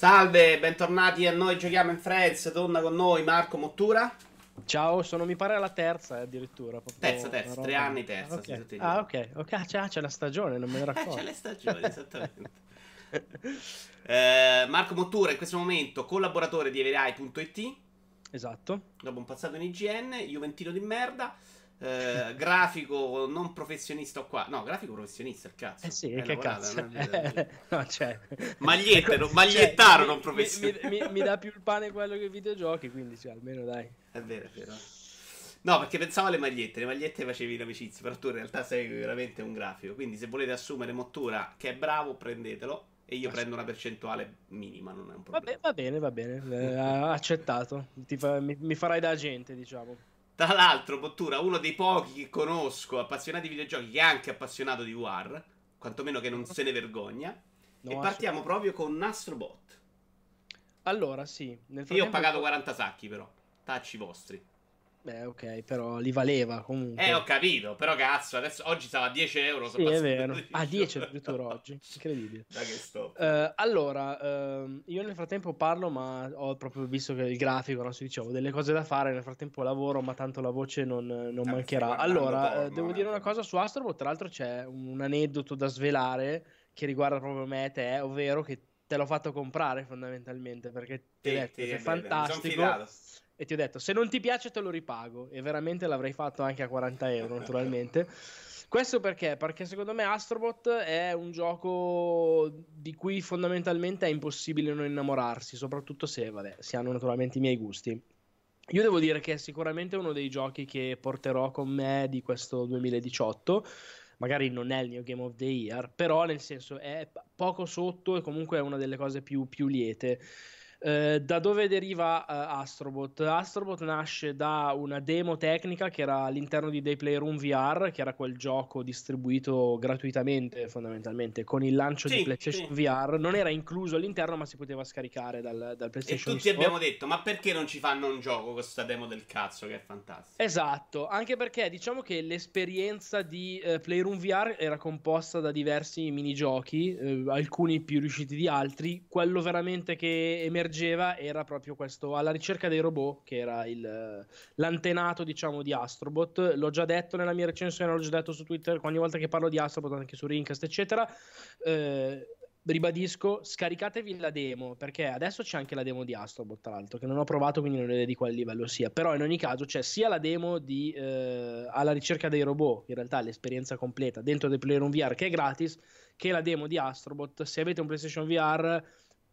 Salve, bentornati a noi Giochiamo in Friends. Torna con noi Marco Mottura. Ciao, sono mi pare la terza eh, addirittura. Terza, terza, tre anni terza. Okay. Ah, ok, ok, ah, c'è, c'è, la stagione, non me ne racconto. c'è le stagioni, esattamente. eh, Marco Mottura in questo momento collaboratore di Everai.it. Esatto. Dopo un passato in IGN, Juventino di merda. Eh, grafico non professionista qua. No, grafico professionista, il cazzo. Eh sì, che cazzo. no, cioè... Magliette, no, magliettaro cioè, non professionista. Mi, mi, mi, dà più il pane quello che i videogiochi, quindi cioè, almeno dai. È vero, è vero. No, perché pensavo alle magliette, le magliette facevi l'amicizia, però tu in realtà sei veramente un grafico. Quindi se volete assumere Mottura che è bravo, prendetelo. E io prendo una percentuale minima, non è un problema. Va, bene, va bene, eh, accettato. Fa, mi, mi farai da agente, diciamo. Tra l'altro, Bottura, uno dei pochi che conosco appassionati di videogiochi, che è anche appassionato di War, quantomeno che non se ne vergogna. No, e partiamo proprio con Nastrobot. Allora, sì. Io ho pagato 40 sacchi, però. Tacci vostri. Beh, ok, però li valeva comunque. Eh, ho capito, però cazzo, adesso oggi stava a 10 euro. Sì, è vero. A 10 addirittura oggi, incredibile. Da che sto. Uh, allora, uh, io nel frattempo parlo, ma ho proprio visto che il grafico, non si dicevo, delle cose da fare, nel frattempo lavoro, ma tanto la voce non, non eh, mancherà. Allora, porno, devo dire una cosa su Astrobot, tra l'altro c'è un aneddoto da svelare che riguarda proprio me e te, ovvero che te l'ho fatto comprare fondamentalmente, perché ti ho detto che è fantastico e ti ho detto se non ti piace te lo ripago e veramente l'avrei fatto anche a 40 euro naturalmente. Questo perché? Perché secondo me Astrobot è un gioco di cui fondamentalmente è impossibile non innamorarsi, soprattutto se vabbè, si hanno naturalmente i miei gusti. Io devo dire che è sicuramente uno dei giochi che porterò con me di questo 2018 magari non è il mio Game of the Year, però nel senso è poco sotto e comunque è una delle cose più, più liete. Eh, da dove deriva uh, Astrobot? Astrobot nasce da una demo tecnica che era all'interno di Day Playroom VR, che era quel gioco distribuito gratuitamente fondamentalmente con il lancio sì, di PlayStation sì. VR. Non era incluso all'interno, ma si poteva scaricare dal, dal PlayStation E tutti Store. abbiamo detto, ma perché non ci fanno un gioco con questa demo del cazzo che è fantastica? Esatto, anche perché diciamo che l'esperienza di uh, Playroom VR era composta da diversi minigiochi, uh, alcuni più riusciti di altri. Quello veramente che emergeva emergeva era proprio questo alla ricerca dei robot, che era il, l'antenato, diciamo, di Astrobot. L'ho già detto nella mia recensione, l'ho già detto su Twitter, ogni volta che parlo di Astrobot, anche su Rincast, eccetera. Eh, ribadisco, scaricatevi la demo, perché adesso c'è anche la demo di Astrobot, tra l'altro, che non ho provato, quindi non vedo di quale livello sia. Però in ogni caso c'è sia la demo di eh, alla ricerca dei robot, in realtà l'esperienza completa dentro del Playroom VR che è gratis, che la demo di Astrobot. Se avete un PlayStation VR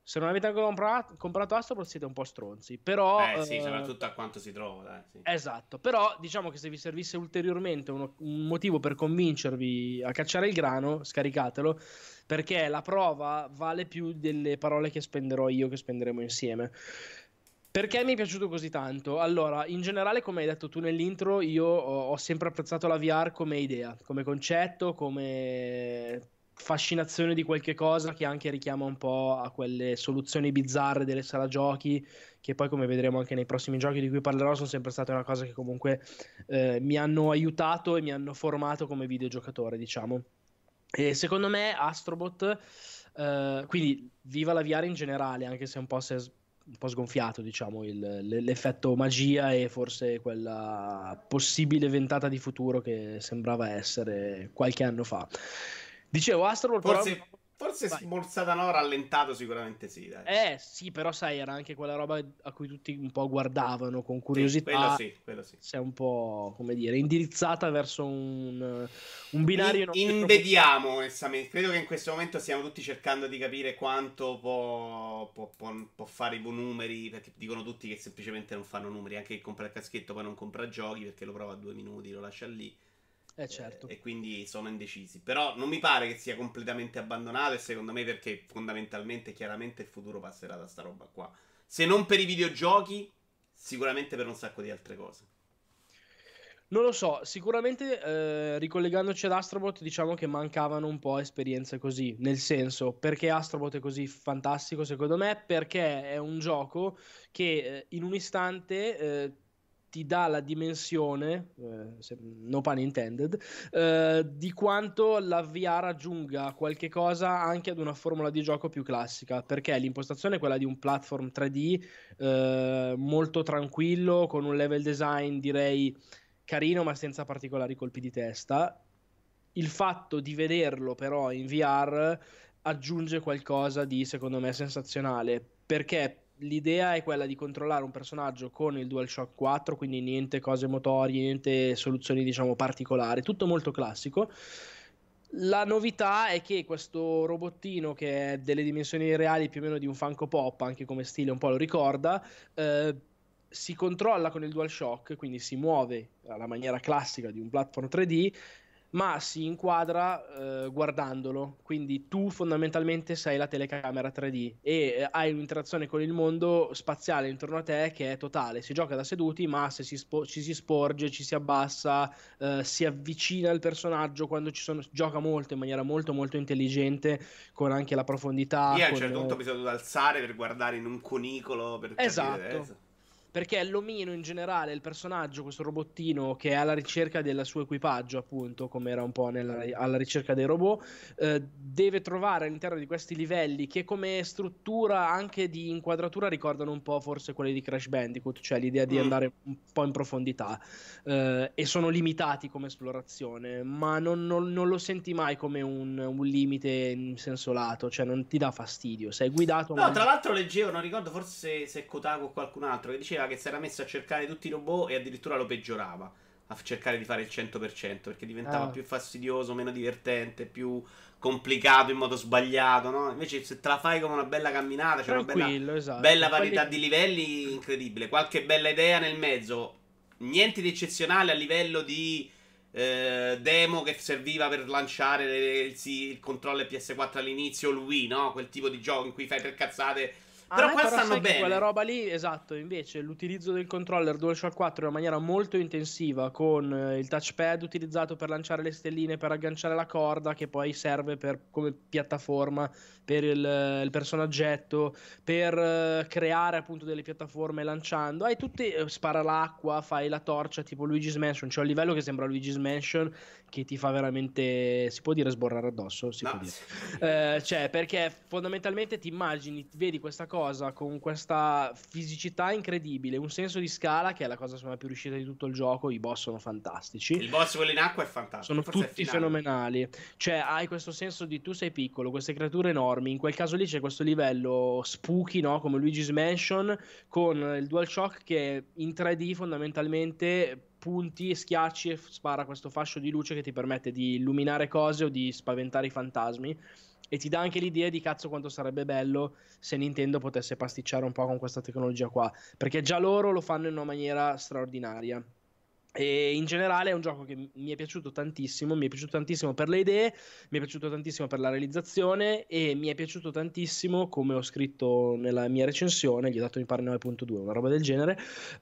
se non avete ancora comprato, comprato Astrobot siete un po' stronzi. Però, eh sì, eh, soprattutto a quanto si trova. Dai, sì. Esatto, però diciamo che se vi servisse ulteriormente uno, un motivo per convincervi a cacciare il grano, scaricatelo, perché la prova vale più delle parole che spenderò io, che spenderemo insieme. Perché mi è piaciuto così tanto? Allora, in generale, come hai detto tu nell'intro, io ho sempre apprezzato la VR come idea, come concetto, come fascinazione di qualche cosa che anche richiama un po' a quelle soluzioni bizzarre delle sala giochi che poi come vedremo anche nei prossimi giochi di cui parlerò sono sempre state una cosa che comunque eh, mi hanno aiutato e mi hanno formato come videogiocatore diciamo e secondo me Astrobot eh, quindi viva la VR in generale anche se un po' si è un po' sgonfiato, diciamo, il, l'effetto magia e forse quella possibile ventata di futuro che sembrava essere qualche anno fa. Dicevo, Astroworld forse, però... Forse Smorzata no, rallentato sicuramente sì. Dai. Eh sì, però sai, era anche quella roba a cui tutti un po' guardavano con curiosità. Sì, quello sì, quello sì. Si è un po', come dire, indirizzata verso un, un binario... In, invediamo, onestamente. Credo che in questo momento stiamo tutti cercando di capire quanto può, può, può, può fare i numeri, perché dicono tutti che semplicemente non fanno numeri. Anche chi compra il caschetto poi non compra giochi perché lo prova a due minuti, lo lascia lì. Eh certo. E quindi sono indecisi. Però non mi pare che sia completamente abbandonato e secondo me perché fondamentalmente, chiaramente il futuro passerà da sta roba qua. Se non per i videogiochi, sicuramente per un sacco di altre cose. Non lo so, sicuramente eh, ricollegandoci ad Astrobot diciamo che mancavano un po' esperienze così, nel senso perché Astrobot è così fantastico secondo me? Perché è un gioco che eh, in un istante eh, ti dà la dimensione, eh, no pun intended, eh, di quanto la VR aggiunga qualche cosa anche ad una formula di gioco più classica, perché l'impostazione è quella di un platform 3D eh, molto tranquillo, con un level design direi carino ma senza particolari colpi di testa. Il fatto di vederlo però in VR aggiunge qualcosa di secondo me sensazionale, perché l'idea è quella di controllare un personaggio con il DualShock 4, quindi niente cose motorie, niente soluzioni diciamo particolari, tutto molto classico. La novità è che questo robottino che è delle dimensioni reali più o meno di un Funko Pop, anche come stile un po' lo ricorda, eh, si controlla con il DualShock, quindi si muove alla maniera classica di un platform 3D ma si inquadra eh, guardandolo, quindi tu fondamentalmente sei la telecamera 3D e eh, hai un'interazione con il mondo spaziale intorno a te che è totale, si gioca da seduti ma se si spo- ci si sporge, ci si abbassa, eh, si avvicina il personaggio quando ci sono, gioca molto in maniera molto molto intelligente con anche la profondità. Io a un certo punto ho bisogno alzare per guardare in un cunicolo per esatto. capire. Esatto perché l'omino in generale, il personaggio, questo robottino che è alla ricerca del suo equipaggio, appunto, come era un po' nella, alla ricerca dei robot, eh, deve trovare all'interno di questi livelli che come struttura anche di inquadratura ricordano un po' forse quelli di Crash Bandicoot, cioè l'idea di mm. andare un po' in profondità eh, e sono limitati come esplorazione, ma non, non, non lo senti mai come un, un, limite in senso lato, cioè non ti dà fastidio, sei guidato... No, ma... tra l'altro leggevo, non ricordo forse se Kotaku o qualcun altro che diceva che si era messo a cercare tutti i robot e addirittura lo peggiorava a cercare di fare il 100% perché diventava ah. più fastidioso, meno divertente, più complicato in modo sbagliato, no? Invece se te la fai come una bella camminata, c'è una bella, esatto. bella varietà Quelli... di livelli incredibile, qualche bella idea nel mezzo, niente di eccezionale a livello di eh, demo che serviva per lanciare il, il controller PS4 all'inizio, Wii, no? Quel tipo di gioco in cui fai tre cazzate però qua stanno bene. Quella roba lì, esatto, invece l'utilizzo del controller DualShock 4 in una maniera molto intensiva con eh, il touchpad utilizzato per lanciare le stelline, per agganciare la corda che poi serve per, come piattaforma per il, il personaggetto, per uh, creare appunto delle piattaforme lanciando. Hai tutti, spara l'acqua, fai la torcia tipo Luigi's Mansion, c'è un livello che sembra Luigi's Mansion che ti fa veramente, si può dire sborrare addosso? Si no. può dire. Uh, cioè, perché fondamentalmente ti immagini, vedi questa cosa con questa fisicità incredibile, un senso di scala che è la cosa me più riuscita di tutto il gioco, i boss sono fantastici. Il boss quello in acqua è fantastico. Sono Forse tutti fenomenali. Cioè, hai questo senso di tu sei piccolo, queste creature enormi. In quel caso lì c'è questo livello spooky, no? come Luigi's Mansion, con il DualShock che in 3D fondamentalmente punti e schiacci e spara questo fascio di luce che ti permette di illuminare cose o di spaventare i fantasmi. E ti dà anche l'idea di cazzo quanto sarebbe bello se Nintendo potesse pasticciare un po' con questa tecnologia qua. Perché già loro lo fanno in una maniera straordinaria. E in generale è un gioco che mi è piaciuto tantissimo, mi è piaciuto tantissimo per le idee, mi è piaciuto tantissimo per la realizzazione e mi è piaciuto tantissimo, come ho scritto nella mia recensione, gli ho dato mi pare 9.2, una roba del genere.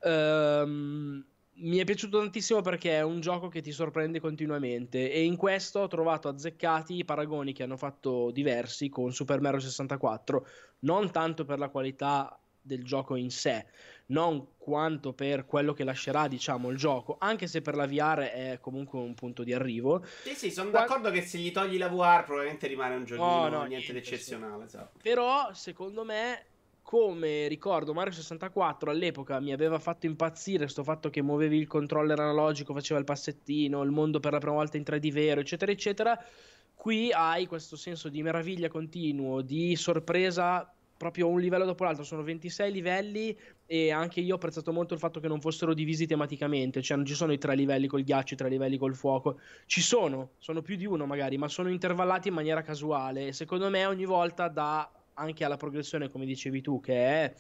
Ehm, mi è piaciuto tantissimo perché è un gioco che ti sorprende continuamente e in questo ho trovato azzeccati i paragoni che hanno fatto diversi con Super Mario 64, non tanto per la qualità del gioco in sé, non quanto per quello che lascerà, diciamo, il gioco, anche se per la VR è comunque un punto di arrivo. Sì, sì, sono Qua... d'accordo che se gli togli la VR probabilmente rimane un giochino, oh, no, niente, niente di eccezionale. Sì. Esatto. Però, secondo me, come ricordo Mario 64 all'epoca mi aveva fatto impazzire sto fatto che muovevi il controller analogico, faceva il passettino, il mondo per la prima volta in 3D vero, eccetera, eccetera. Qui hai questo senso di meraviglia continuo, di sorpresa proprio un livello dopo l'altro, sono 26 livelli e anche io ho apprezzato molto il fatto che non fossero divisi tematicamente, cioè non ci sono i tre livelli col ghiaccio, i tre livelli col fuoco, ci sono, sono più di uno magari, ma sono intervallati in maniera casuale. Secondo me ogni volta dà anche alla progressione, come dicevi tu, che è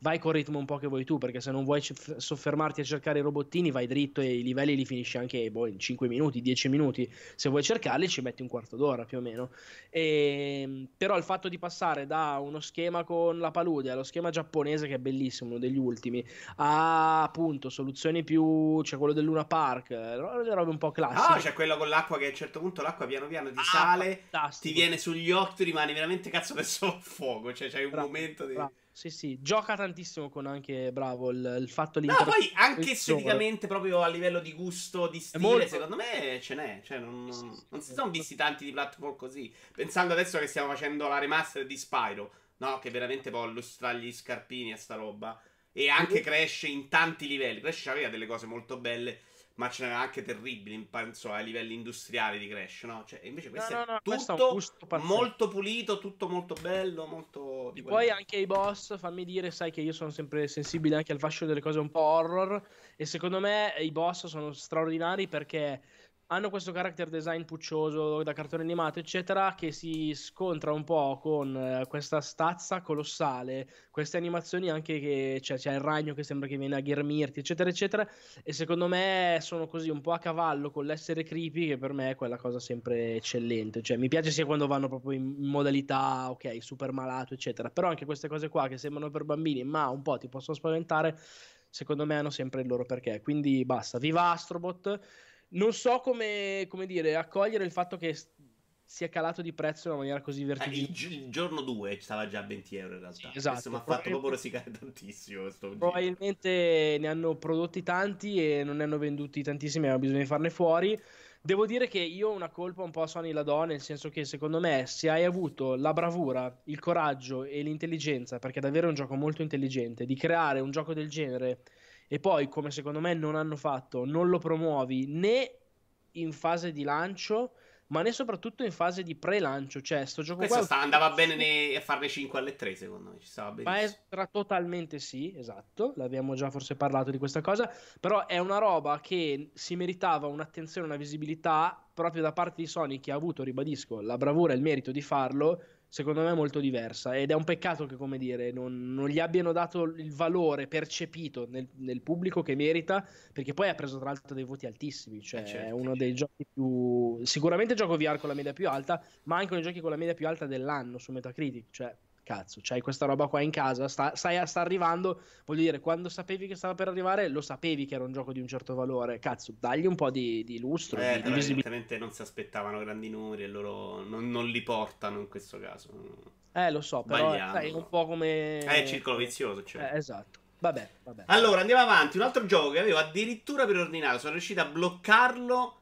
vai col ritmo un po' che vuoi tu, perché se non vuoi soffermarti a cercare i robottini, vai dritto e i livelli li finisci anche boh, in 5 minuti, 10 minuti. Se vuoi cercarli ci metti un quarto d'ora più o meno. E, ehm, però il fatto di passare da uno schema con la palude allo schema giapponese, che è bellissimo, uno degli ultimi, a appunto soluzioni più... c'è cioè quello del Luna Park, le robe un po' classiche. No, c'è quello con l'acqua che a un certo punto l'acqua piano piano ti ah, sale, fantastico. ti viene sugli occhi, tu rimani veramente cazzo messo a fuoco, cioè c'hai un bravo, momento di... Bravo sì, sì, gioca tantissimo con anche, bravo, il, il fatto di... No, poi anche esteticamente, proprio a livello di gusto, di stile, molto... secondo me ce n'è. Cioè, non, non, non si sono visti tanti di platform così. Pensando adesso che stiamo facendo la remaster di Spyro, no? Che veramente può illustrare gli scarpini a sta roba. E anche cresce in tanti livelli. Crash aveva delle cose molto belle ma ce n'era anche terribili, penso, a livelli industriali di Crash, no? Cioè, invece questo no, no, no, è tutto questo è molto pulito, tutto molto bello, molto... E poi anche i boss, fammi dire, sai che io sono sempre sensibile anche al fascio delle cose un po' horror, e secondo me i boss sono straordinari perché hanno questo character design puccioso da cartone animato, eccetera, che si scontra un po' con eh, questa stazza colossale, queste animazioni anche che cioè, c'è il ragno che sembra che viene a ghermirti, eccetera, eccetera. E secondo me sono così un po' a cavallo con l'essere creepy, che per me è quella cosa sempre eccellente. Cioè, mi piace sia quando vanno proprio in modalità, ok, super malato, eccetera. Però anche queste cose qua che sembrano per bambini, ma un po' ti possono spaventare, secondo me hanno sempre il loro perché. Quindi basta, viva Astrobot non so come, come dire, accogliere il fatto che sia calato di prezzo in una maniera così vertiginosa. Eh, il, giorno 2 stava già a 20 euro in realtà. Sì, esatto. Mi ha fatto proprio rosicare tantissimo. probabilmente ne hanno prodotti tanti e non ne hanno venduti tantissimi, aveva bisogno di farne fuori. Devo dire che io una colpa un po' a Sony la do, nel senso che secondo me se hai avuto la bravura, il coraggio e l'intelligenza, perché davvero è un gioco molto intelligente, di creare un gioco del genere e poi, come secondo me non hanno fatto, non lo promuovi né in fase di lancio, ma né soprattutto in fase di pre-lancio. Cioè, sto gioco Questo qua. Sta, andava bene ne, a farne 5 alle 3, secondo me. Ci stava bene. Ma totalmente sì, esatto. L'abbiamo già forse parlato di questa cosa. Però è una roba che si meritava un'attenzione, una visibilità proprio da parte di Sony, che ha avuto, ribadisco, la bravura e il merito di farlo secondo me molto diversa. Ed è un peccato che come dire non, non gli abbiano dato il valore percepito nel, nel, pubblico che merita perché poi ha preso tra l'altro dei voti altissimi. Cioè eh certo. è uno dei giochi più sicuramente gioco VR con la media più alta ma anche uno dei giochi con la media più alta dell'anno su Metacritic. Cioè cazzo, c'hai questa roba qua in casa, sta, stai, sta arrivando, voglio dire, quando sapevi che stava per arrivare, lo sapevi che era un gioco di un certo valore, cazzo, dagli un po' di, di lustro, eh, di, di visibilità. non si aspettavano grandi numeri e loro non, non, li portano in questo caso. Eh, lo so, però è un po' come... È il circolo vizioso, cioè. Eh, esatto. Vabbè, vabbè. Allora, andiamo avanti. Un altro gioco che avevo addirittura preordinato, sono riuscito a bloccarlo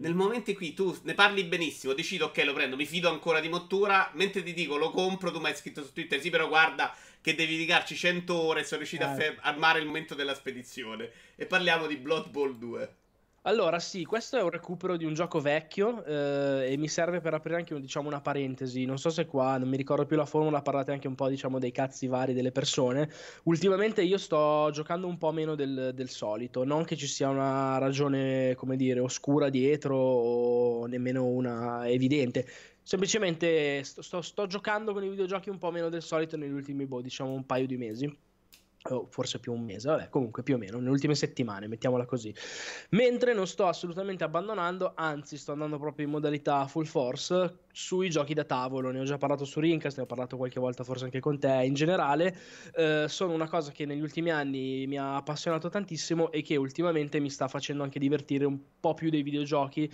nel momento in cui tu ne parli benissimo, decido ok, lo prendo, mi fido ancora di Mottura, mentre ti dico lo compro, tu mi hai scritto su Twitter, sì, però guarda che devi dedicarci 100 ore e sono riuscito eh. a fe- armare il momento della spedizione. E parliamo di Blood Bowl 2. Allora, sì, questo è un recupero di un gioco vecchio eh, e mi serve per aprire anche diciamo, una parentesi. Non so se qua, non mi ricordo più la formula, parlate anche un po' diciamo, dei cazzi vari delle persone. Ultimamente io sto giocando un po' meno del, del solito, non che ci sia una ragione, come dire, oscura dietro o nemmeno una evidente. Semplicemente sto, sto, sto giocando con i videogiochi un po' meno del solito negli ultimi, boh, diciamo, un paio di mesi o forse più un mese, vabbè, comunque più o meno, nelle ultime settimane, mettiamola così. Mentre non sto assolutamente abbandonando, anzi sto andando proprio in modalità full force sui giochi da tavolo, ne ho già parlato su Rincast, ne ho parlato qualche volta forse anche con te, in generale. Eh, sono una cosa che negli ultimi anni mi ha appassionato tantissimo e che ultimamente mi sta facendo anche divertire un po' più dei videogiochi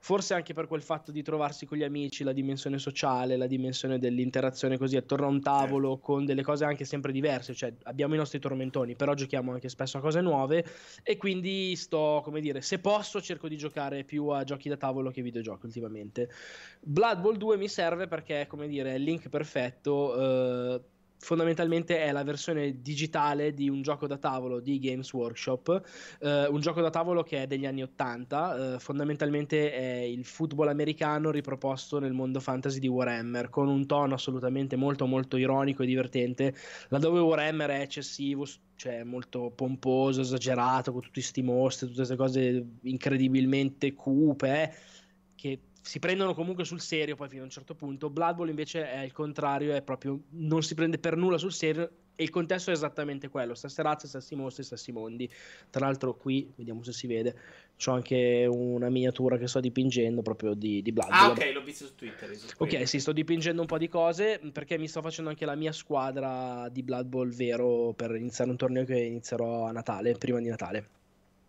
Forse anche per quel fatto di trovarsi con gli amici, la dimensione sociale, la dimensione dell'interazione così attorno a un tavolo certo. con delle cose anche sempre diverse, cioè abbiamo i nostri tormentoni, però giochiamo anche spesso a cose nuove e quindi sto, come dire, se posso cerco di giocare più a giochi da tavolo che videogiochi ultimamente. Blood Bowl 2 mi serve perché, come dire, è il link perfetto. Eh, fondamentalmente è la versione digitale di un gioco da tavolo di Games Workshop, eh, un gioco da tavolo che è degli anni 80, eh, fondamentalmente è il football americano riproposto nel mondo fantasy di Warhammer, con un tono assolutamente molto molto ironico e divertente, laddove Warhammer è eccessivo, cioè molto pomposo, esagerato, con tutti questi mostri, tutte queste cose incredibilmente cupe, eh, si prendono comunque sul serio poi fino a un certo punto. Blood Bowl invece è il contrario, è proprio non si prende per nulla sul serio e il contesto è esattamente quello, stesse razze, stessi mostri, stessi mondi. Tra l'altro qui, vediamo se si vede, c'ho anche una miniatura che sto dipingendo proprio di, di Blood Bowl. Ah ok, l'ho visto su Twitter. Ok, sì, sto dipingendo un po' di cose perché mi sto facendo anche la mia squadra di Blood Bowl vero per iniziare un torneo che inizierò a Natale, prima di Natale.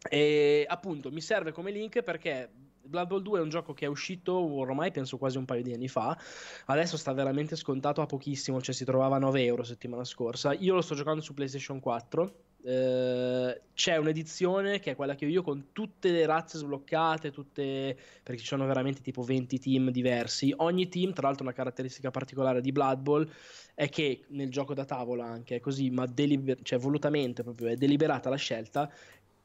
E appunto mi serve come link perché Blood Bowl 2 è un gioco che è uscito ormai penso quasi un paio di anni fa, adesso sta veramente scontato a pochissimo, cioè si trovava a 9 euro settimana scorsa. Io lo sto giocando su PlayStation 4. Eh, c'è un'edizione che è quella che ho io con tutte le razze sbloccate, tutte perché ci sono veramente tipo 20 team diversi. Ogni team, tra l'altro, una caratteristica particolare di Blood Bowl è che nel gioco da tavola anche è così, ma deliber- cioè volutamente proprio è deliberata la scelta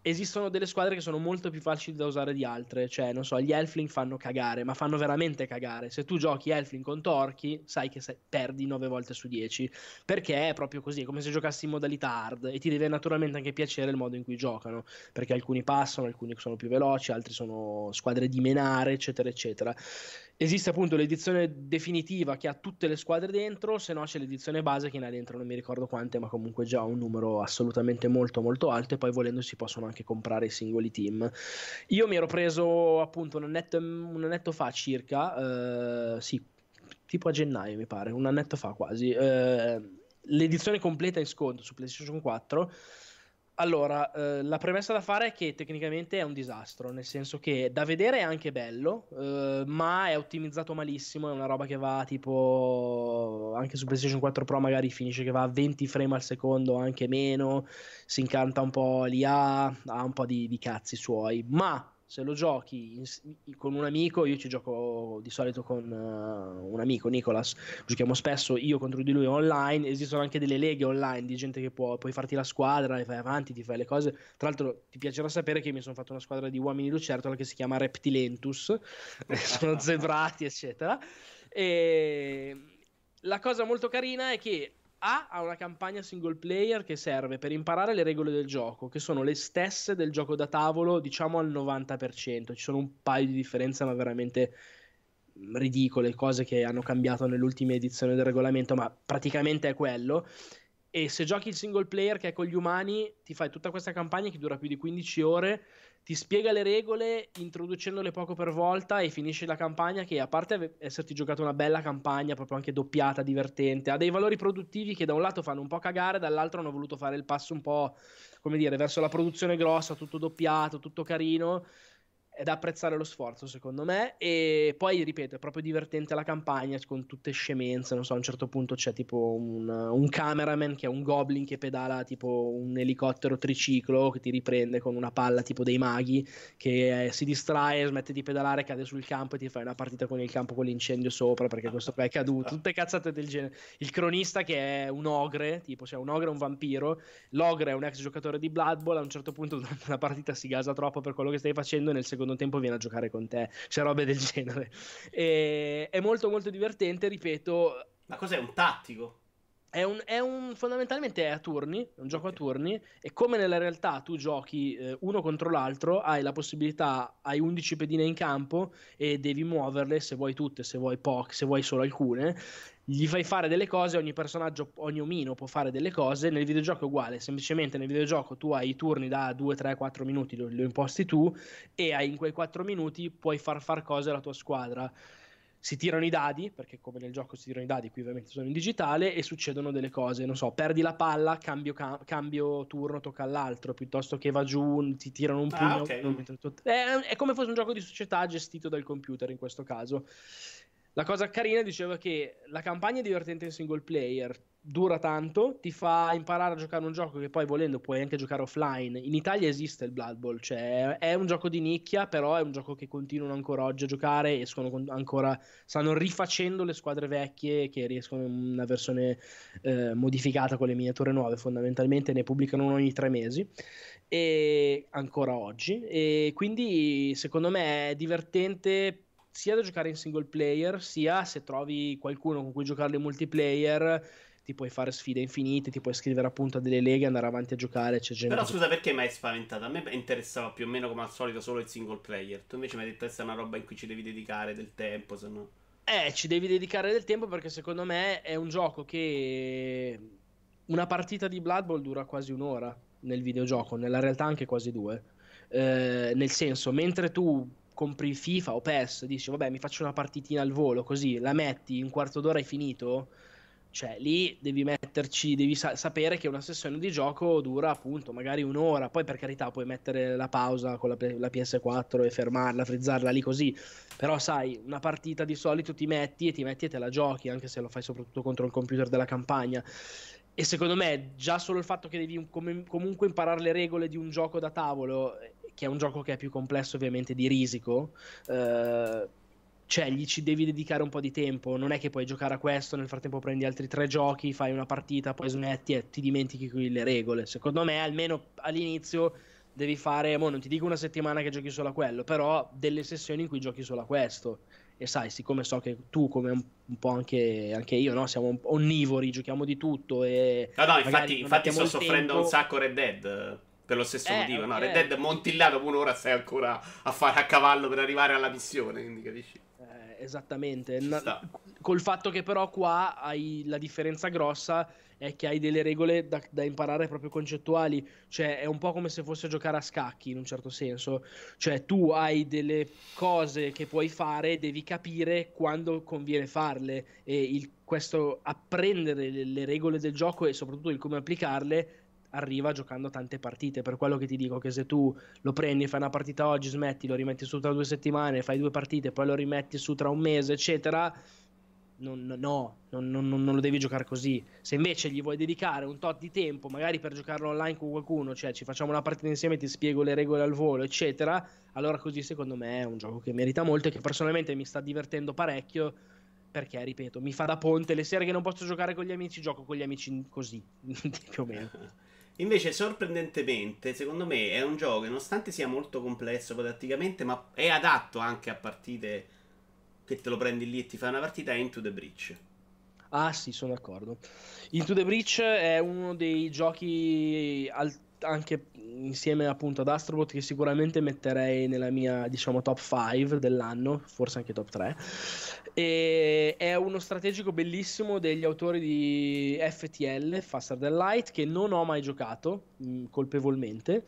esistono delle squadre che sono molto più facili da usare di altre. Cioè, non so, gli Elfling fanno cagare, ma fanno veramente cagare. Se tu giochi Elfling con Torchi, sai che sei, perdi 9 volte su 10. Perché è proprio così, è come se giocassi in modalità hard. E ti deve naturalmente anche piacere il modo in cui giocano. Perché alcuni passano, alcuni sono più veloci, altri sono squadre di menare, eccetera, eccetera. Esiste appunto l'edizione definitiva che ha tutte le squadre dentro, se no c'è l'edizione base che ne ha dentro non mi ricordo quante, ma comunque già un numero assolutamente molto molto alto e poi volendo si possono anche comprare i singoli team. Io mi ero preso appunto un annetto, un annetto fa circa, eh, sì, tipo a gennaio mi pare, un annetto fa quasi, eh, l'edizione completa in sconto su PlayStation 4 allora, eh, la premessa da fare è che tecnicamente è un disastro, nel senso che da vedere è anche bello, eh, ma è ottimizzato malissimo, è una roba che va tipo anche su PlayStation 4 Pro magari finisce che va a 20 frame al secondo, anche meno, si incanta un po' l'IA, ha un po' di, di cazzi suoi, ma se lo giochi in, con un amico, io ci gioco di solito con uh, un amico, Nicolas, giochiamo spesso io contro di lui online, esistono anche delle leghe online di gente che può, puoi farti la squadra, e vai avanti, ti fai le cose. Tra l'altro ti piacerà sapere che mi sono fatto una squadra di uomini lucertola che si chiama Reptilentus, sono zebrati eccetera. E la cosa molto carina è che a ha una campagna single player che serve per imparare le regole del gioco, che sono le stesse del gioco da tavolo, diciamo al 90%. Ci sono un paio di differenze, ma veramente ridicole, cose che hanno cambiato nell'ultima edizione del regolamento, ma praticamente è quello. E se giochi il single player che è con gli umani, ti fai tutta questa campagna che dura più di 15 ore ti spiega le regole introducendole poco per volta e finisce la campagna che a parte esserti giocato una bella campagna proprio anche doppiata, divertente, ha dei valori produttivi che da un lato fanno un po' cagare, dall'altro hanno voluto fare il passo un po' come dire verso la produzione grossa, tutto doppiato, tutto carino è da apprezzare lo sforzo secondo me. E poi ripeto è proprio divertente la campagna con tutte scemenze non so a un certo punto c'è tipo un, un cameraman che è un goblin che pedala tipo un elicottero triciclo che ti riprende con una palla tipo dei maghi che eh, si distrae smette di pedalare cade sul campo e ti fai una partita con il campo con l'incendio sopra perché questo qua è caduto tutte cazzate del genere. Il cronista che è un ogre tipo cioè un ogre è un vampiro l'ogre è un ex giocatore di Blood Bowl a un certo punto durante una partita si gasa troppo per quello che stai facendo nel secondo secondo tempo viene a giocare con te, c'è robe del genere. E, è molto molto divertente, ripeto. Ma cos'è un tattico? È un, è un, fondamentalmente è a turni, è un gioco okay. a turni e come nella realtà tu giochi eh, uno contro l'altro, hai la possibilità, hai 11 pedine in campo e devi muoverle se vuoi tutte, se vuoi poche, se vuoi solo alcune gli fai fare delle cose, ogni personaggio, ogni omino può fare delle cose, nel videogioco è uguale, semplicemente nel videogioco tu hai i turni da 2, 3, 4 minuti, lo, lo imposti tu e hai in quei 4 minuti puoi far far cose alla tua squadra. Si tirano i dadi, perché come nel gioco si tirano i dadi, qui ovviamente sono in digitale, e succedono delle cose, non so, perdi la palla, cambio, cam- cambio turno, tocca all'altro, piuttosto che va giù, ti tirano un ah, pugno. Ah, okay. è, è come fosse un gioco di società gestito dal computer in questo caso. La cosa carina diceva che la campagna è divertente in single player, dura tanto, ti fa imparare a giocare un gioco che poi volendo puoi anche giocare offline. In Italia esiste il Blood Bowl, cioè è un gioco di nicchia, però è un gioco che continuano ancora oggi a giocare, escono ancora, stanno rifacendo le squadre vecchie che riescono in una versione eh, modificata con le miniature nuove, fondamentalmente ne pubblicano ogni tre mesi e ancora oggi e quindi secondo me è divertente sia da giocare in single player, sia se trovi qualcuno con cui giocarlo in multiplayer, ti puoi fare sfide infinite, ti puoi scrivere appunto a delle leghe, andare avanti a giocare. C'è gente Però scusa, perché mi hai spaventato? A me interessava più o meno come al solito solo il single player. Tu invece mi hai detto questa è una roba in cui ci devi dedicare del tempo, se no. Eh, ci devi dedicare del tempo perché secondo me è un gioco che una partita di Blood Bowl dura quasi un'ora nel videogioco, nella realtà anche quasi due. Eh, nel senso, mentre tu compri FIFA o PES, dici vabbè mi faccio una partitina al volo così, la metti, un quarto d'ora hai finito, Cioè, lì devi metterci, devi sa- sapere che una sessione di gioco dura appunto magari un'ora. Poi, per carità, puoi mettere la pausa con la, la PS4 e fermarla, frizzarla lì così. Però, sai, una partita di solito ti metti e ti metti e te la giochi, anche se lo fai soprattutto contro il computer della campagna. E secondo me, già solo il fatto che devi com- comunque imparare le regole di un gioco da tavolo, che è un gioco che è più complesso, ovviamente, di risico. Eh, cioè gli ci devi dedicare un po' di tempo, non è che puoi giocare a questo, nel frattempo prendi altri tre giochi, fai una partita, poi smetti e ti dimentichi le regole. Secondo me, almeno all'inizio devi fare, mo non ti dico una settimana che giochi solo a quello, però delle sessioni in cui giochi solo a questo. E sai, siccome so che tu, come un, un po' anche, anche, io, no? siamo onnivori, giochiamo di tutto. E no, no, infatti, infatti sto soffrendo tempo... un sacco Red Dead per lo stesso eh, motivo. No, Red Dead monti là dopo un'ora stai ancora a fare a cavallo per arrivare alla missione, quindi capisci? esattamente. Na- col fatto che però qua hai la differenza grossa è che hai delle regole da, da, imparare proprio concettuali, cioè è un po' come se fosse giocare a scacchi in un certo senso, cioè tu hai delle cose che puoi fare, devi capire quando conviene farle e il, questo apprendere le, le regole del gioco e soprattutto il come applicarle arriva giocando tante partite. Per quello che ti dico che se tu lo prendi, fai una partita oggi, smetti, lo rimetti su tra due settimane, fai due partite, poi lo rimetti su tra un mese, eccetera. Non, no, non, non, non, lo devi giocare così. Se invece gli vuoi dedicare un tot di tempo, magari per giocarlo online con qualcuno, cioè ci facciamo una partita insieme, ti spiego le regole al volo, eccetera, allora così secondo me è un gioco che merita molto e che personalmente mi sta divertendo parecchio. Perché, ripeto, mi fa da ponte le sere che non posso giocare con gli amici, gioco con gli amici così, più o meno. Invece, sorprendentemente, secondo me è un gioco che, nonostante sia molto complesso tatticamente, ma è adatto anche a partite che te lo prendi lì e ti fai una partita. È Into the Breach. Ah, sì, sono d'accordo. Into the Breach è uno dei giochi al- anche insieme appunto ad Astrobot che sicuramente metterei nella mia diciamo top 5 dell'anno, forse anche top 3. E è uno strategico bellissimo degli autori di FTL, Faster Than Light, che non ho mai giocato mh, mm, colpevolmente.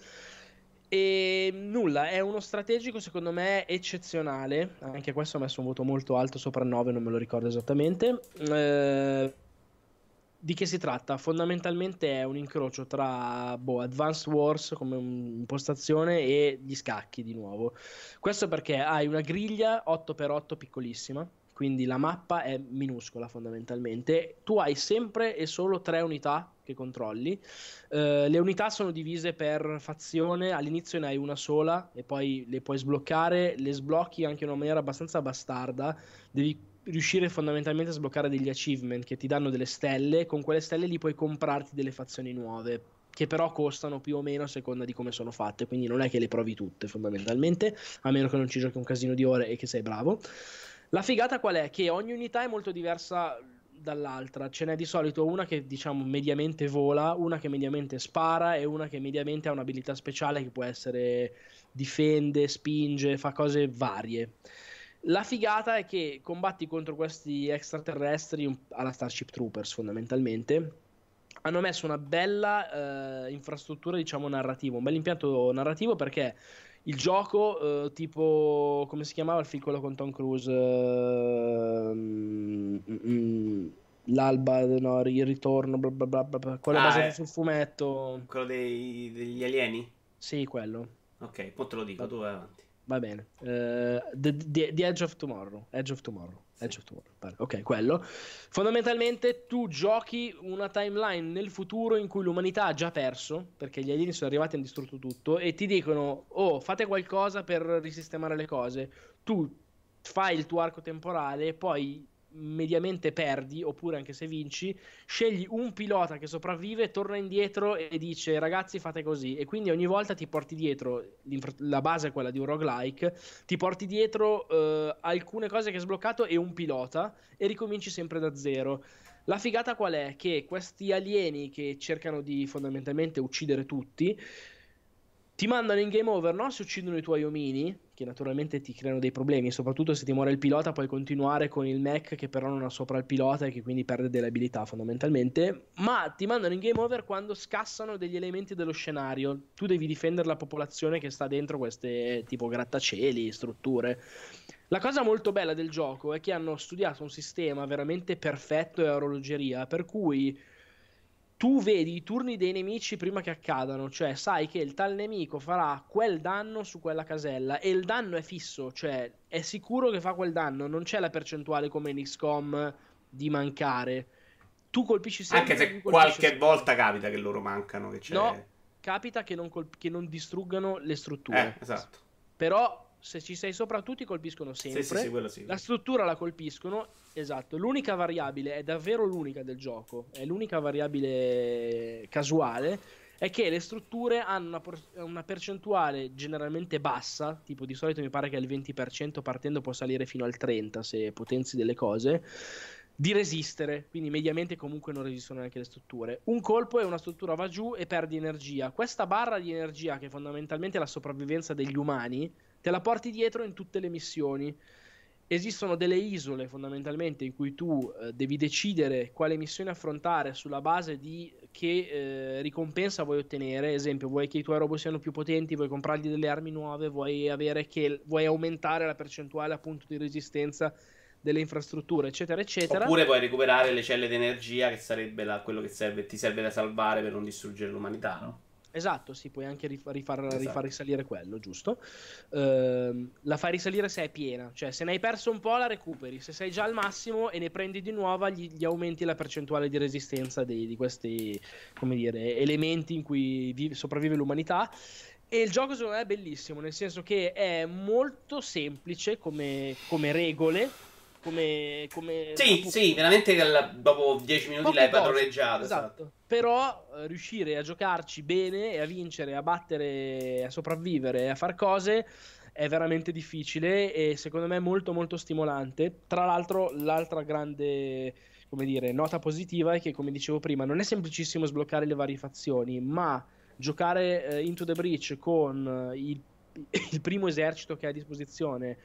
E nulla, è uno strategico secondo me eccezionale. Anche questo ha messo un voto molto alto, sopra 9, non me lo ricordo esattamente. Eh, di che si tratta? Fondamentalmente è un incrocio tra boh, Advanced Wars come impostazione e gli scacchi di nuovo. Questo perché hai una griglia 8x8 piccolissima, quindi la mappa è minuscola fondamentalmente. Tu hai sempre e solo tre unità che controlli. Uh, le unità sono divise per fazione, all'inizio ne hai una sola e poi le puoi sbloccare, le sblocchi anche in una maniera abbastanza bastarda. Devi riuscire fondamentalmente a sbloccare degli achievement che ti danno delle stelle, con quelle stelle lì puoi comprarti delle fazioni nuove, che però costano più o meno a seconda di come sono fatte, quindi non è che le provi tutte fondamentalmente, a meno che non ci giochi un casino di ore e che sei bravo. La figata qual è? Che ogni unità è molto diversa dall'altra. Ce n'è di solito una che diciamo mediamente vola, una che mediamente spara e una che mediamente ha un'abilità speciale che può essere difende, spinge, fa cose varie. La figata è che combatti contro questi extraterrestri alla Starship Troopers fondamentalmente. Hanno messo una bella eh, infrastruttura, diciamo, narrativa, un bel impianto narrativo perché il gioco, eh, tipo, come si chiamava il film quello con Tom Cruise? Eh, mm, mm, l'alba, no, il ritorno, bla bla bla, bla quello ah, basato sul fumetto. Quello dei, degli alieni? Sì, quello. Ok, poi te lo dico, tu vai avanti. Va bene. Uh, the, the, the, Edge of Tomorrow. Edge of Tomorrow. Edge of Tomorrow. Ok, quello. Fondamentalmente tu giochi una timeline nel futuro in cui l'umanità ha già perso, perché gli alieni sono arrivati e hanno distrutto tutto, e ti dicono, oh, fate qualcosa per risistemare le cose. Tu fai il tuo arco temporale, poi mediamente perdi, oppure anche se vinci, scegli un pilota che sopravvive, torna indietro e dice ragazzi fate così. E quindi ogni volta ti porti dietro, la base è quella di un roguelike, ti porti dietro uh, alcune cose che hai sbloccato e un pilota e ricominci sempre da zero. La figata qual è? Che questi alieni che cercano di fondamentalmente uccidere tutti ti mandano in game over, no? Se uccidono i tuoi omini, che naturalmente ti creano dei problemi, soprattutto se ti muore il pilota, puoi continuare con il mech che però non ha sopra il pilota e che quindi perde delle abilità fondamentalmente. Ma ti mandano in game over quando scassano degli elementi dello scenario. Tu devi difendere la popolazione che sta dentro queste tipo grattacieli, strutture. La cosa molto bella del gioco è che hanno studiato un sistema veramente perfetto e orologeria, per cui tu vedi i turni dei nemici prima che accadano, cioè sai che il tal nemico farà quel danno su quella casella e il danno è fisso, cioè è sicuro che fa quel danno, non c'è la percentuale come in XCOM di mancare. Tu colpisci sempre. Anche se qualche sempre. volta capita che loro mancano. Che c'è... No, capita che non, colp- che non distruggano le strutture. Eh, esatto. Però se ci sei sopra tutti colpiscono sempre. Sì, sì, sì, la struttura la colpiscono, esatto. L'unica variabile, è davvero l'unica del gioco, è l'unica variabile casuale, è che le strutture hanno una, una, percentuale generalmente bassa, tipo di solito mi pare che il 20% partendo può salire fino al 30% se potenzi delle cose, di resistere, quindi mediamente comunque non resistono neanche le strutture. Un colpo e una struttura va giù e perdi energia. Questa barra di energia, che è fondamentalmente la sopravvivenza degli umani, te la porti dietro in tutte le missioni. Esistono delle isole fondamentalmente in cui tu eh, devi decidere quale missione affrontare sulla base di che eh, ricompensa vuoi ottenere. Esempio, vuoi che i tuoi robot siano più potenti, vuoi comprargli delle armi nuove, vuoi, che, vuoi aumentare la percentuale appunto di resistenza delle infrastrutture, eccetera, eccetera. Oppure puoi recuperare le celle di energia, che sarebbe la, quello che serve, ti serve da salvare per non distruggere l'umanità, no? Esatto, sì, puoi anche rifar, rifar, esatto. rifar risalire quello, giusto? Uh, la fai risalire se è piena, cioè se ne hai perso un po' la recuperi, se sei già al massimo e ne prendi di nuova gli, gli aumenti la percentuale di resistenza di, di questi, come dire, elementi in cui vive, sopravvive l'umanità. E il gioco secondo me è bellissimo, nel senso che è molto semplice come, come regole, come, come sì, dopo... sì, veramente dopo 10 minuti l'hai padroneggiato. Esatto. esatto. Però eh, riuscire a giocarci bene e a vincere, a battere, a sopravvivere, a far cose è veramente difficile e secondo me molto molto stimolante. Tra l'altro l'altra grande come dire, nota positiva è che come dicevo prima non è semplicissimo sbloccare le varie fazioni, ma giocare eh, Into the Breach con eh, il, il primo esercito che hai a disposizione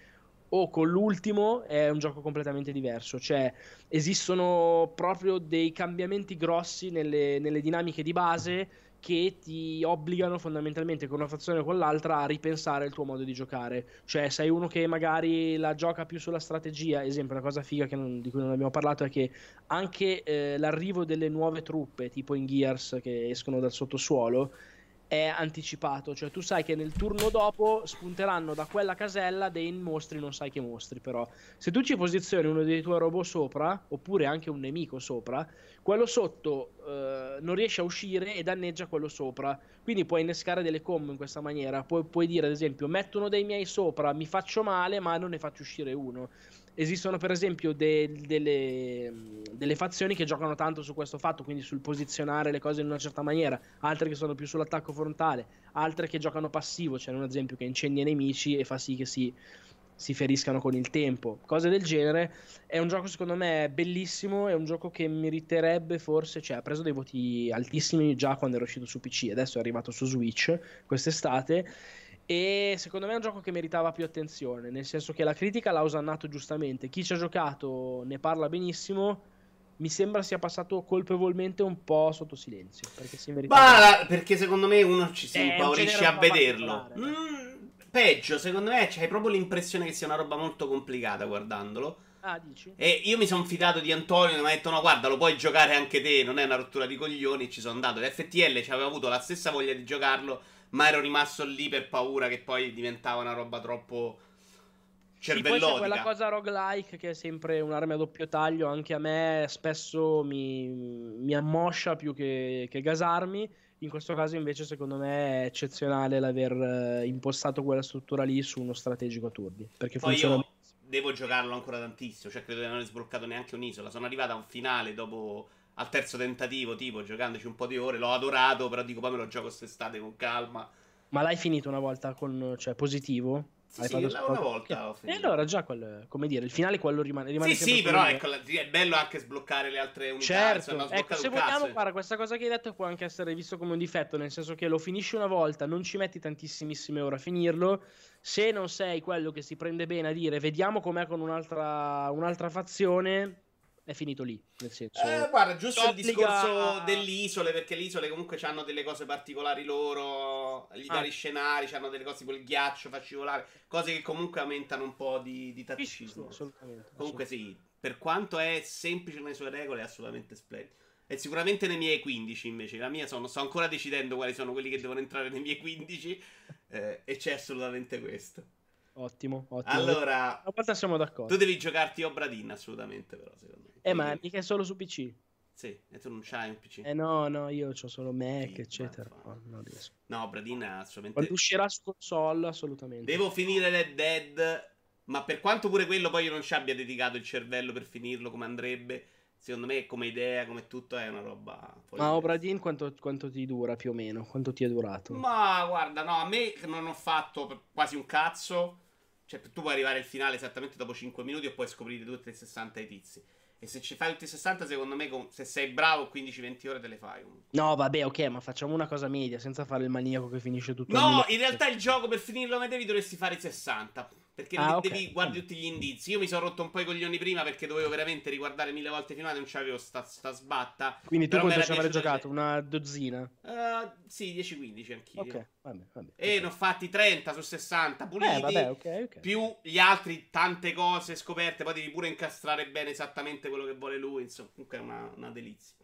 o con l'ultimo è un gioco completamente diverso. Cioè, esistono proprio dei cambiamenti grossi nelle, nelle dinamiche di base che ti obbligano fondamentalmente con una fazione o con l'altra a ripensare il tuo modo di giocare. Cioè, sei uno che magari la gioca più sulla strategia. Esempio, una cosa figa non, di cui non abbiamo parlato è che anche eh, l'arrivo delle nuove truppe, tipo in Gears che escono dal sottosuolo, è anticipato, cioè tu sai che nel turno dopo spunteranno da quella casella dei mostri, non sai che mostri però. Se tu ci posizioni uno dei tuoi robot sopra, oppure anche un nemico sopra, quello sotto eh, non riesce a uscire e danneggia quello sopra. Quindi puoi innescare delle combo in questa maniera. Pu- puoi dire ad esempio metto uno dei miei sopra, mi faccio male ma non ne faccio uscire uno. Esistono per esempio de- delle, delle, fazioni che giocano tanto su questo fatto, quindi sul posizionare le cose in una certa maniera, altre che sono più sull'attacco frontale, altre che giocano passivo, c'è un esempio che incendia i nemici e fa sì che si, si feriscano con il tempo, cose del genere. È un gioco secondo me bellissimo, è un gioco che meriterebbe forse, cioè ha preso dei voti altissimi già quando era uscito su PC, adesso è arrivato su Switch quest'estate e secondo me è un gioco che meritava più attenzione, nel senso che la critica l'ha osannato giustamente. Chi ci ha giocato ne parla benissimo. Mi sembra sia passato colpevolmente un po' sotto silenzio. Perché, si meritava... perché secondo me uno ci si impaurisce a vederlo. Mm, peggio, secondo me hai proprio l'impressione che sia una roba molto complicata guardandolo. Ah, dici? E io mi sono fidato di Antonio e mi ha detto: No, guarda, lo puoi giocare anche te. Non è una rottura di coglioni. Ci sono andato. FTL ci aveva avuto la stessa voglia di giocarlo ma ero rimasto lì per paura che poi diventava una roba troppo cervellotica. Sì, poi quella cosa roguelike che è sempre un'arma a doppio taglio, anche a me spesso mi, mi ammoscia più che, che gasarmi. In questo caso invece secondo me è eccezionale l'aver eh, impostato quella struttura lì su uno strategico a turni. Perché Poi funziona... io devo giocarlo ancora tantissimo, cioè credo di non aver sbloccato neanche un'isola. Sono arrivato a un finale dopo al terzo tentativo, tipo, giocandoci un po' di ore, l'ho adorato, però dico poi me lo gioco quest'estate con calma. Ma l'hai finito una volta con, cioè, positivo? Sì, sì una sport? volta finito. E allora già, quel, come dire, il finale quello rimane, rimane Sì, sì, però ecco, è bello anche sbloccare le altre unità. Certo, ecco, se vogliamo, guarda, questa cosa che hai detto può anche essere visto come un difetto, nel senso che lo finisci una volta, non ci metti tantissimissime ore a finirlo, se non sei quello che si prende bene a dire vediamo com'è con un'altra, un'altra fazione, è finito lì. Nel senso, eh, guarda, giusto il discorso delle isole, perché le isole comunque hanno delle cose particolari loro, gli ah. vari scenari, hanno delle cose tipo il ghiaccio fa scivolare, cose che comunque aumentano un po' di, di tatticismo. Assolutamente. Comunque sì, per quanto è semplice nelle sue regole, è assolutamente splendido. E sicuramente nei miei 15 invece. La mia sono, sto ancora decidendo quali sono quelli che devono entrare nei miei 15. Eh, e c'è assolutamente questo. Ottimo, ottimo. Allora, a parte siamo d'accordo. Tu devi giocarti Obradin assolutamente, però, secondo me. Eh, ma mica è solo su PC. Sì, e tu non c'hai un PC. Eh no, no, io ho solo Mac, sì, eccetera. No, non riesco. No, Obradin assolutamente... Quando uscirà su console, assolutamente. Devo finire Red Dead, ma per quanto pure quello poi io non ci abbia dedicato il cervello per finirlo come andrebbe, secondo me come idea, come tutto, è una roba... Ma Obradin quanto, quanto, ti dura più o meno? Quanto ti è durato? Ma guarda, no, a me non ho fatto quasi un cazzo cioè, tu puoi arrivare al finale esattamente dopo 5 minuti o puoi scoprire tutte le 60 i tizi. E se ci fai tutti i 60, secondo me, se sei bravo, 15-20 ore te le fai. No, vabbè, ok, ma facciamo una cosa media, senza fare il maniaco che finisce tutto. No, in realtà il gioco per finirlo come devi dovresti fare i 60. Perché ah, devi okay. guardi tutti gli indizi. Io mi sono rotto un po' i coglioni prima perché dovevo veramente riguardare mille volte finale. Non c'avevo sta, sta sbatta. Quindi tu quanto ci avrai giocato? Una dozzina? Uh, sì, 10-15 anch'io. Ok, vabbè, vabbè. E okay. ne ho fatti 30 su 60 puliti. Eh, vabbè, okay, ok. Più gli altri, tante cose scoperte. Poi devi pure incastrare bene esattamente quello che vuole lui. Insomma, comunque è una, una delizia.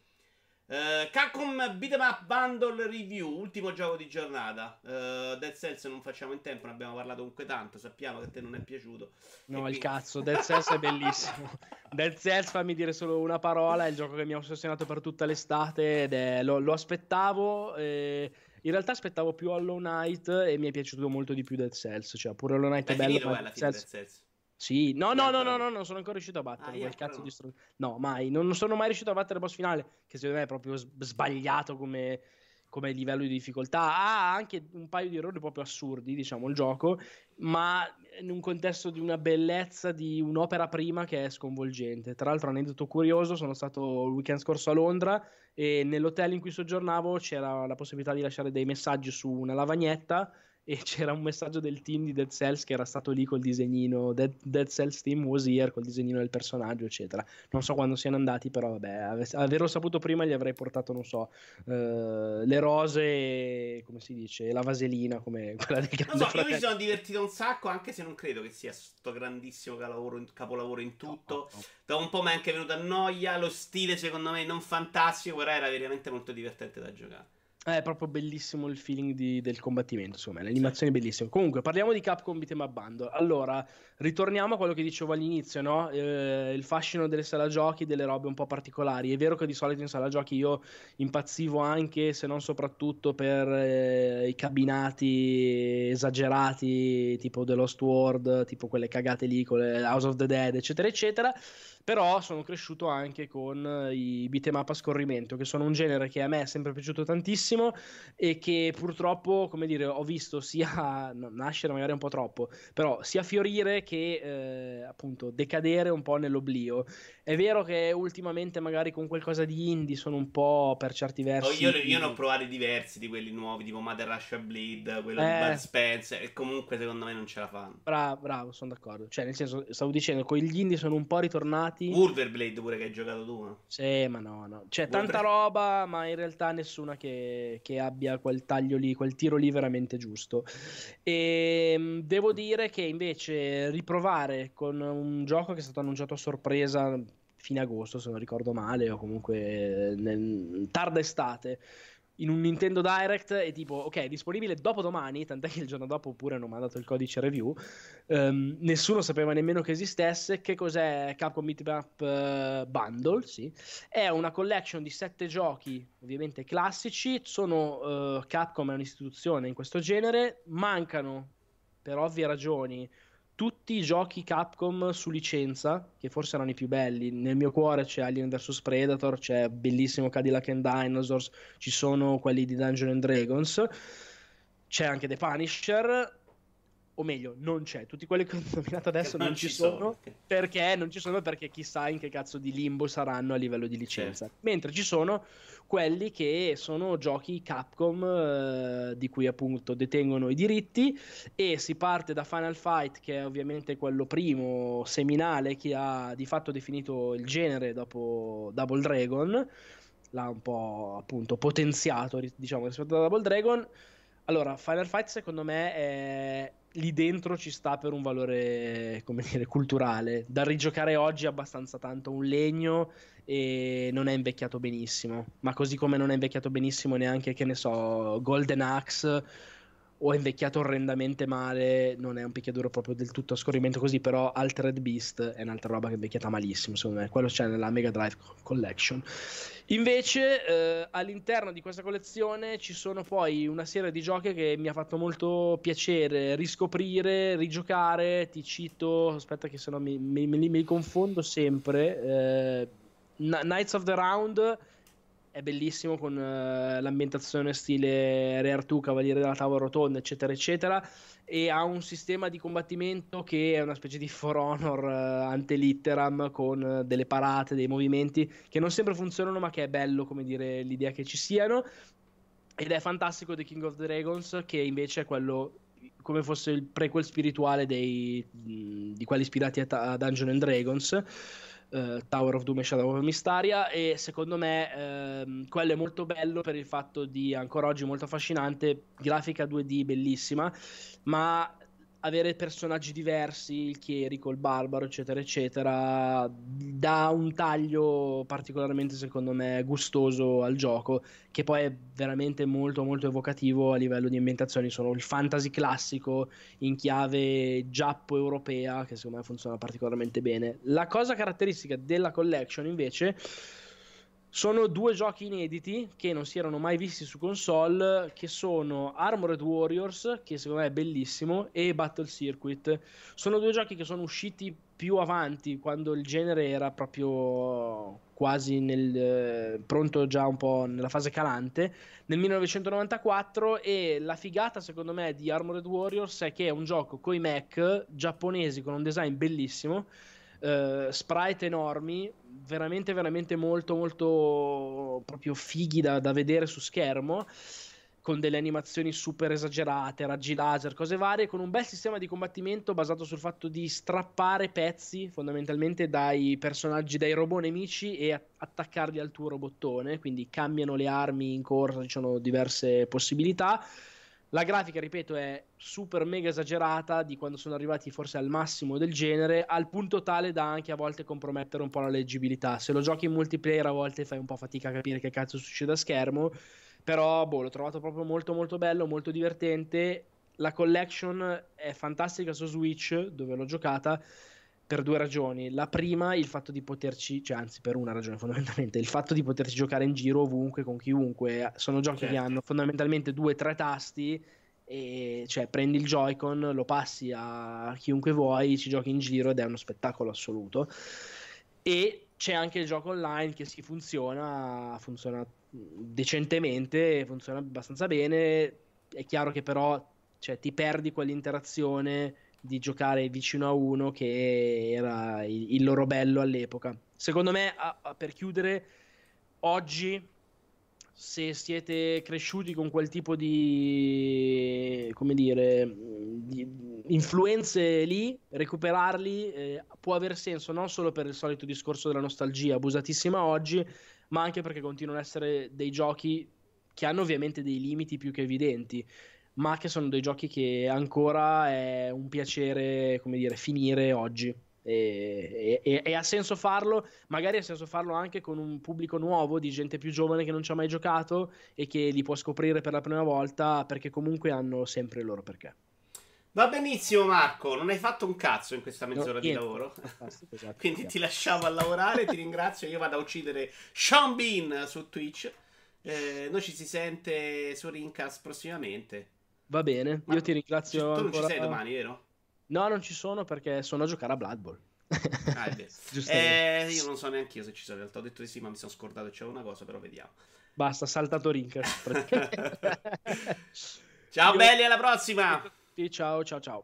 Uh, Capcom Beat'em Bundle Review, ultimo gioco di giornata. Uh, Dead Cells non facciamo in tempo, ne abbiamo parlato comunque tanto. Sappiamo che a te non è piaciuto. No, quindi... il cazzo, Dead Cells è bellissimo. Dead Cells, fammi dire solo una parola, è il gioco che mi ha ossessionato per tutta l'estate ed è, lo, lo aspettavo. E... In realtà aspettavo più Hollow Knight e mi è piaciuto molto di più Dead Cells. Cioè, pure Hollow Knight è, è bello. Ma Dead Cells... Dead Cells. Sì, no, no, no, no, no, non sono ancora riuscito a battere ah, quel cazzo di stronzo. No, mai. Non sono mai riuscito a battere il boss finale, che secondo me è proprio sbagliato come, come livello di difficoltà. Ha anche un paio di errori proprio assurdi, diciamo, il gioco, ma in un contesto di una bellezza di un'opera prima che è sconvolgente. Tra l'altro, aneddoto curioso, sono stato il weekend scorso a Londra e nell'hotel in cui soggiornavo c'era la possibilità di lasciare dei messaggi su una lavagnetta e c'era un messaggio del team di Dead Cells che era stato lì col disegnino Dead, Dead Cells team was here col disegnino del personaggio eccetera. Non so quando siano andati però vabbè averlo saputo prima gli avrei portato non so uh, le rose come si dice la vaselina come quella del grande non so, io mi sono divertito un sacco anche se non credo che sia sto grandissimo capolavoro in, capolavoro in tutto. No, no, no. da un po' mi è anche venuta noia lo stile secondo me non fantastico però era veramente molto divertente da giocare è proprio bellissimo il feeling di, del combattimento, insomma, l'animazione è bellissima. Comunque, parliamo di Capcom Beat'em Bundle. Allora, ritorniamo a quello che dicevo all'inizio, no? Eh, il fascino delle sala giochi, delle robe un po' particolari. È vero che di solito in sala giochi io impazzivo anche, se non soprattutto, per eh, i cabinati esagerati, tipo The Lost World, tipo quelle cagate lì, con le House of the Dead, eccetera, eccetera però sono cresciuto anche con eh, i beat'em up a scorrimento, che sono un genere che a me è sempre piaciuto tantissimo e che purtroppo, come dire, ho visto sia nascere magari un po' troppo, però sia fiorire che eh, appunto decadere un po' nell'oblio. È vero che ultimamente magari con qualcosa di indie sono un po' per certi versi... Oh, io, io, ne ho provati diversi di quelli nuovi, tipo Mother Russia Bleed, quello eh... di Bud Spencer, e comunque secondo me non ce la fanno. Bravo, bravo, sono d'accordo. Cioè, nel senso, stavo dicendo, con gli indie sono un po' ritornati... Wolverblade pure che hai giocato tu. No? Sì, ma no, no. C'è Wolver... tanta roba, ma in realtà nessuna che, che, abbia quel taglio lì, quel tiro lì veramente giusto. E ehm, devo dire che invece riprovare con un gioco che è stato annunciato a sorpresa fine agosto, se non ricordo male, o comunque nel, tarda estate, in un Nintendo Direct e tipo, ok, è disponibile dopo domani, tant'è che il giorno dopo pure hanno mandato il codice review. Um, nessuno sapeva nemmeno che esistesse. Che cos'è Capcom Meetup uh, Bundle? Sì. È una collection di sette giochi, ovviamente classici. Sono uh, Capcom è un'istituzione in questo genere. Mancano, per ovvie ragioni, tutti i giochi Capcom su licenza, che forse erano i più belli. Nel mio cuore c'è Alien vs Predator, c'è bellissimo Cadillac and Dinosaurs, ci sono quelli di Dungeons and Dragons, c'è anche The Punisher. O meglio, non c'è. Tutti quelli che ho nominato adesso non, non, ci sono, sono, perché non ci sono perché chissà in che cazzo di limbo saranno a livello di licenza. Certo. Mentre ci sono quelli che sono giochi Capcom eh, di cui appunto detengono i diritti e si parte da Final Fight che è ovviamente quello primo seminale che ha di fatto definito il genere dopo Double Dragon l'ha un po' appunto potenziato diciamo rispetto a Double Dragon allora Final Fight secondo me è lì dentro ci sta per un valore, come dire, culturale. Da rigiocare oggi è abbastanza tanto un legno e non è invecchiato benissimo. Ma così come non è invecchiato benissimo neanche, che ne so, Golden Axe o è invecchiato orrendamente male, non è un picchiaduro proprio del tutto a scorrimento così, però Altered Beast è un'altra roba che è invecchiata malissimo, secondo me, quello c'è nella Mega Drive Collection. Invece eh, all'interno di questa collezione ci sono poi una serie di giochi che mi ha fatto molto piacere riscoprire, rigiocare, ti cito, aspetta che sennò mi, mi, mi, mi confondo sempre, eh, Knights of the Round è bellissimo con uh, l'ambientazione stile Re Artù, Cavaliere della Tavola Rotonda, eccetera, eccetera. E ha un sistema di combattimento che è una specie di For Honor uh, ante litteram con uh, delle parate, dei movimenti che non sempre funzionano, ma che è bello, come dire, l'idea che ci siano. Ed è fantastico The King of the Dragons, che invece è quello come fosse il prequel spirituale dei, di quelli ispirati a, a Dungeons and Dragons uh, Tower of Doom e Shadow of Mystaria e secondo me uh, quello è molto bello per il fatto di ancora oggi molto affascinante, grafica 2D bellissima, ma avere personaggi diversi, il Chierico, il Barbaro, eccetera, eccetera, dà un taglio particolarmente, secondo me, gustoso al gioco, che poi è veramente molto, molto evocativo a livello di ambientazioni. Sono il fantasy classico in chiave giappo-europea, che secondo me funziona particolarmente bene. La cosa caratteristica della collection, invece, sono due giochi inediti che non si erano mai visti su console, che sono Armored Warriors, che secondo me è bellissimo, e Battle Circuit. Sono due giochi che sono usciti più avanti, quando il genere era proprio quasi nel, eh, pronto già un po' nella fase calante, nel 1994 e la figata secondo me di Armored Warriors è che è un gioco coi mech giapponesi con un design bellissimo uh, sprite enormi, veramente, veramente molto, molto proprio fighi da, da vedere su schermo con delle animazioni super esagerate, raggi laser, cose varie, con un bel sistema di combattimento basato sul fatto di strappare pezzi fondamentalmente dai personaggi, dai robot nemici e attaccarli al tuo robottone, quindi cambiano le armi in corsa, ci sono diverse possibilità. La grafica, ripeto, è super mega esagerata di quando sono arrivati forse al massimo del genere, al punto tale da anche a volte compromettere un po' la leggibilità. Se lo giochi in multiplayer a volte fai un po' fatica a capire che cazzo succede a schermo, però boh, l'ho trovato proprio molto molto bello, molto divertente. La collection è fantastica su Switch, dove l'ho giocata per due ragioni. La prima, il fatto di poterci, cioè anzi per una ragione fondamentalmente, il fatto di poterci giocare in giro ovunque, con chiunque. Sono giochi certo. che hanno fondamentalmente due o tre tasti e cioè prendi il Joy-Con, lo passi a chiunque vuoi, ci giochi in giro ed è uno spettacolo assoluto. E c'è anche il gioco online che si funziona, funziona decentemente, funziona abbastanza bene. È chiaro che però cioè, ti perdi quell'interazione di giocare vicino a uno che era il, il loro bello all'epoca. Secondo me, a, a, per chiudere, oggi se siete cresciuti con quel tipo di come dire di influenze lì recuperarli eh, può aver senso non solo per il solito discorso della nostalgia abusatissima oggi ma anche perché continuano ad essere dei giochi che hanno ovviamente dei limiti più che evidenti ma che sono dei giochi che ancora è un piacere, come dire, finire oggi. E, e, e, ha senso farlo, magari ha senso farlo anche con un pubblico nuovo di gente più giovane che non ci ha mai giocato e che li può scoprire per la prima volta perché comunque hanno sempre il loro perché. Va benissimo Marco, non hai fatto un cazzo in questa mezz'ora no, di lavoro. Esatto, Quindi ti lasciamo a lavorare, ti ringrazio, io vado a uccidere Sean Bean su Twitch. Eh, noi ci si sente su Rincast prossimamente. Va bene, Ma io ti ringrazio. Tu non ci sei domani, vero? No, non ci sono perché sono a giocare a Blood Bowl. ah, eh, io non so neanche io se ci sono in realtà. Ho detto di sì, ma mi sono scordato. C'è una cosa, però vediamo. Basta, saltato Rinker. ciao, io... belli, alla prossima. Ciao, ciao, ciao.